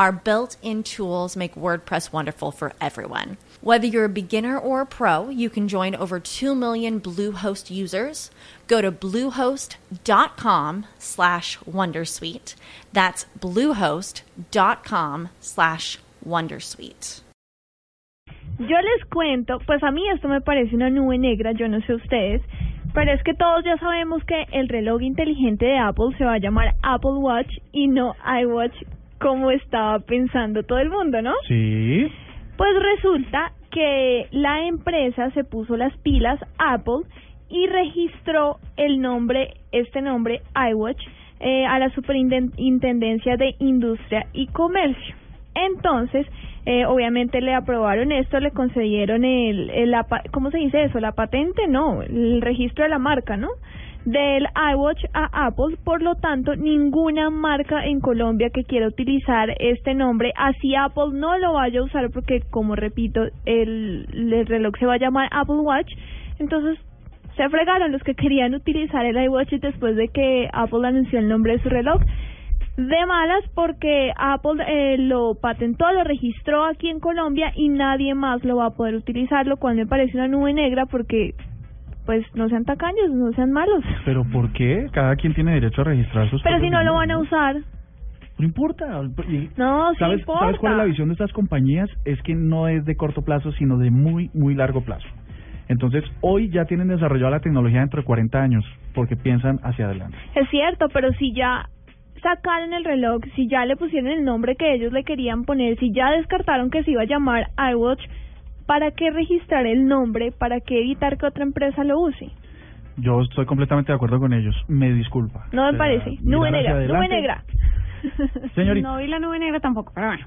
Our built in tools make WordPress wonderful for everyone. Whether you're a beginner or a pro, you can join over 2 million Bluehost users. Go to bluehost.com slash wondersuite. That's bluehost.com slash wondersuite. Yo les cuento, pues a mí esto me parece una nube negra, yo no sé ustedes, pero es que todos ya sabemos que el reloj inteligente de Apple se va a llamar Apple Watch y no iWatch como estaba pensando todo el mundo, ¿no? Sí. Pues resulta que la empresa se puso las pilas Apple y registró el nombre, este nombre iWatch, eh, a la Superintendencia de Industria y Comercio. Entonces, eh, obviamente le aprobaron esto, le concedieron el, el, ¿cómo se dice eso? La patente, no, el registro de la marca, ¿no? Del iWatch a Apple, por lo tanto, ninguna marca en Colombia que quiera utilizar este nombre, así Apple no lo vaya a usar porque, como repito, el, el reloj se va a llamar Apple Watch, entonces se fregaron los que querían utilizar el iWatch después de que Apple anunció el nombre de su reloj. De malas porque Apple eh, lo patentó, lo registró aquí en Colombia y nadie más lo va a poder utilizar, lo cual me parece una nube negra porque pues no sean tacaños, no sean malos. ¿Pero por qué? Cada quien tiene derecho a registrar sus Pero si no lo van a usar. No importa. no, sí ¿sabes, importa. ¿Sabes cuál es la visión de estas compañías? Es que no es de corto plazo, sino de muy, muy largo plazo. Entonces, hoy ya tienen desarrollada la tecnología dentro de 40 años, porque piensan hacia adelante. Es cierto, pero si ya sacaron el reloj, si ya le pusieron el nombre que ellos le querían poner, si ya descartaron que se iba a llamar iWatch, ¿para qué registrar el nombre? ¿Para qué evitar que otra empresa lo use? Yo estoy completamente de acuerdo con ellos. Me disculpa. No me parece. Nube negra, nube negra. Señorita. No vi la nube negra tampoco, pero bueno.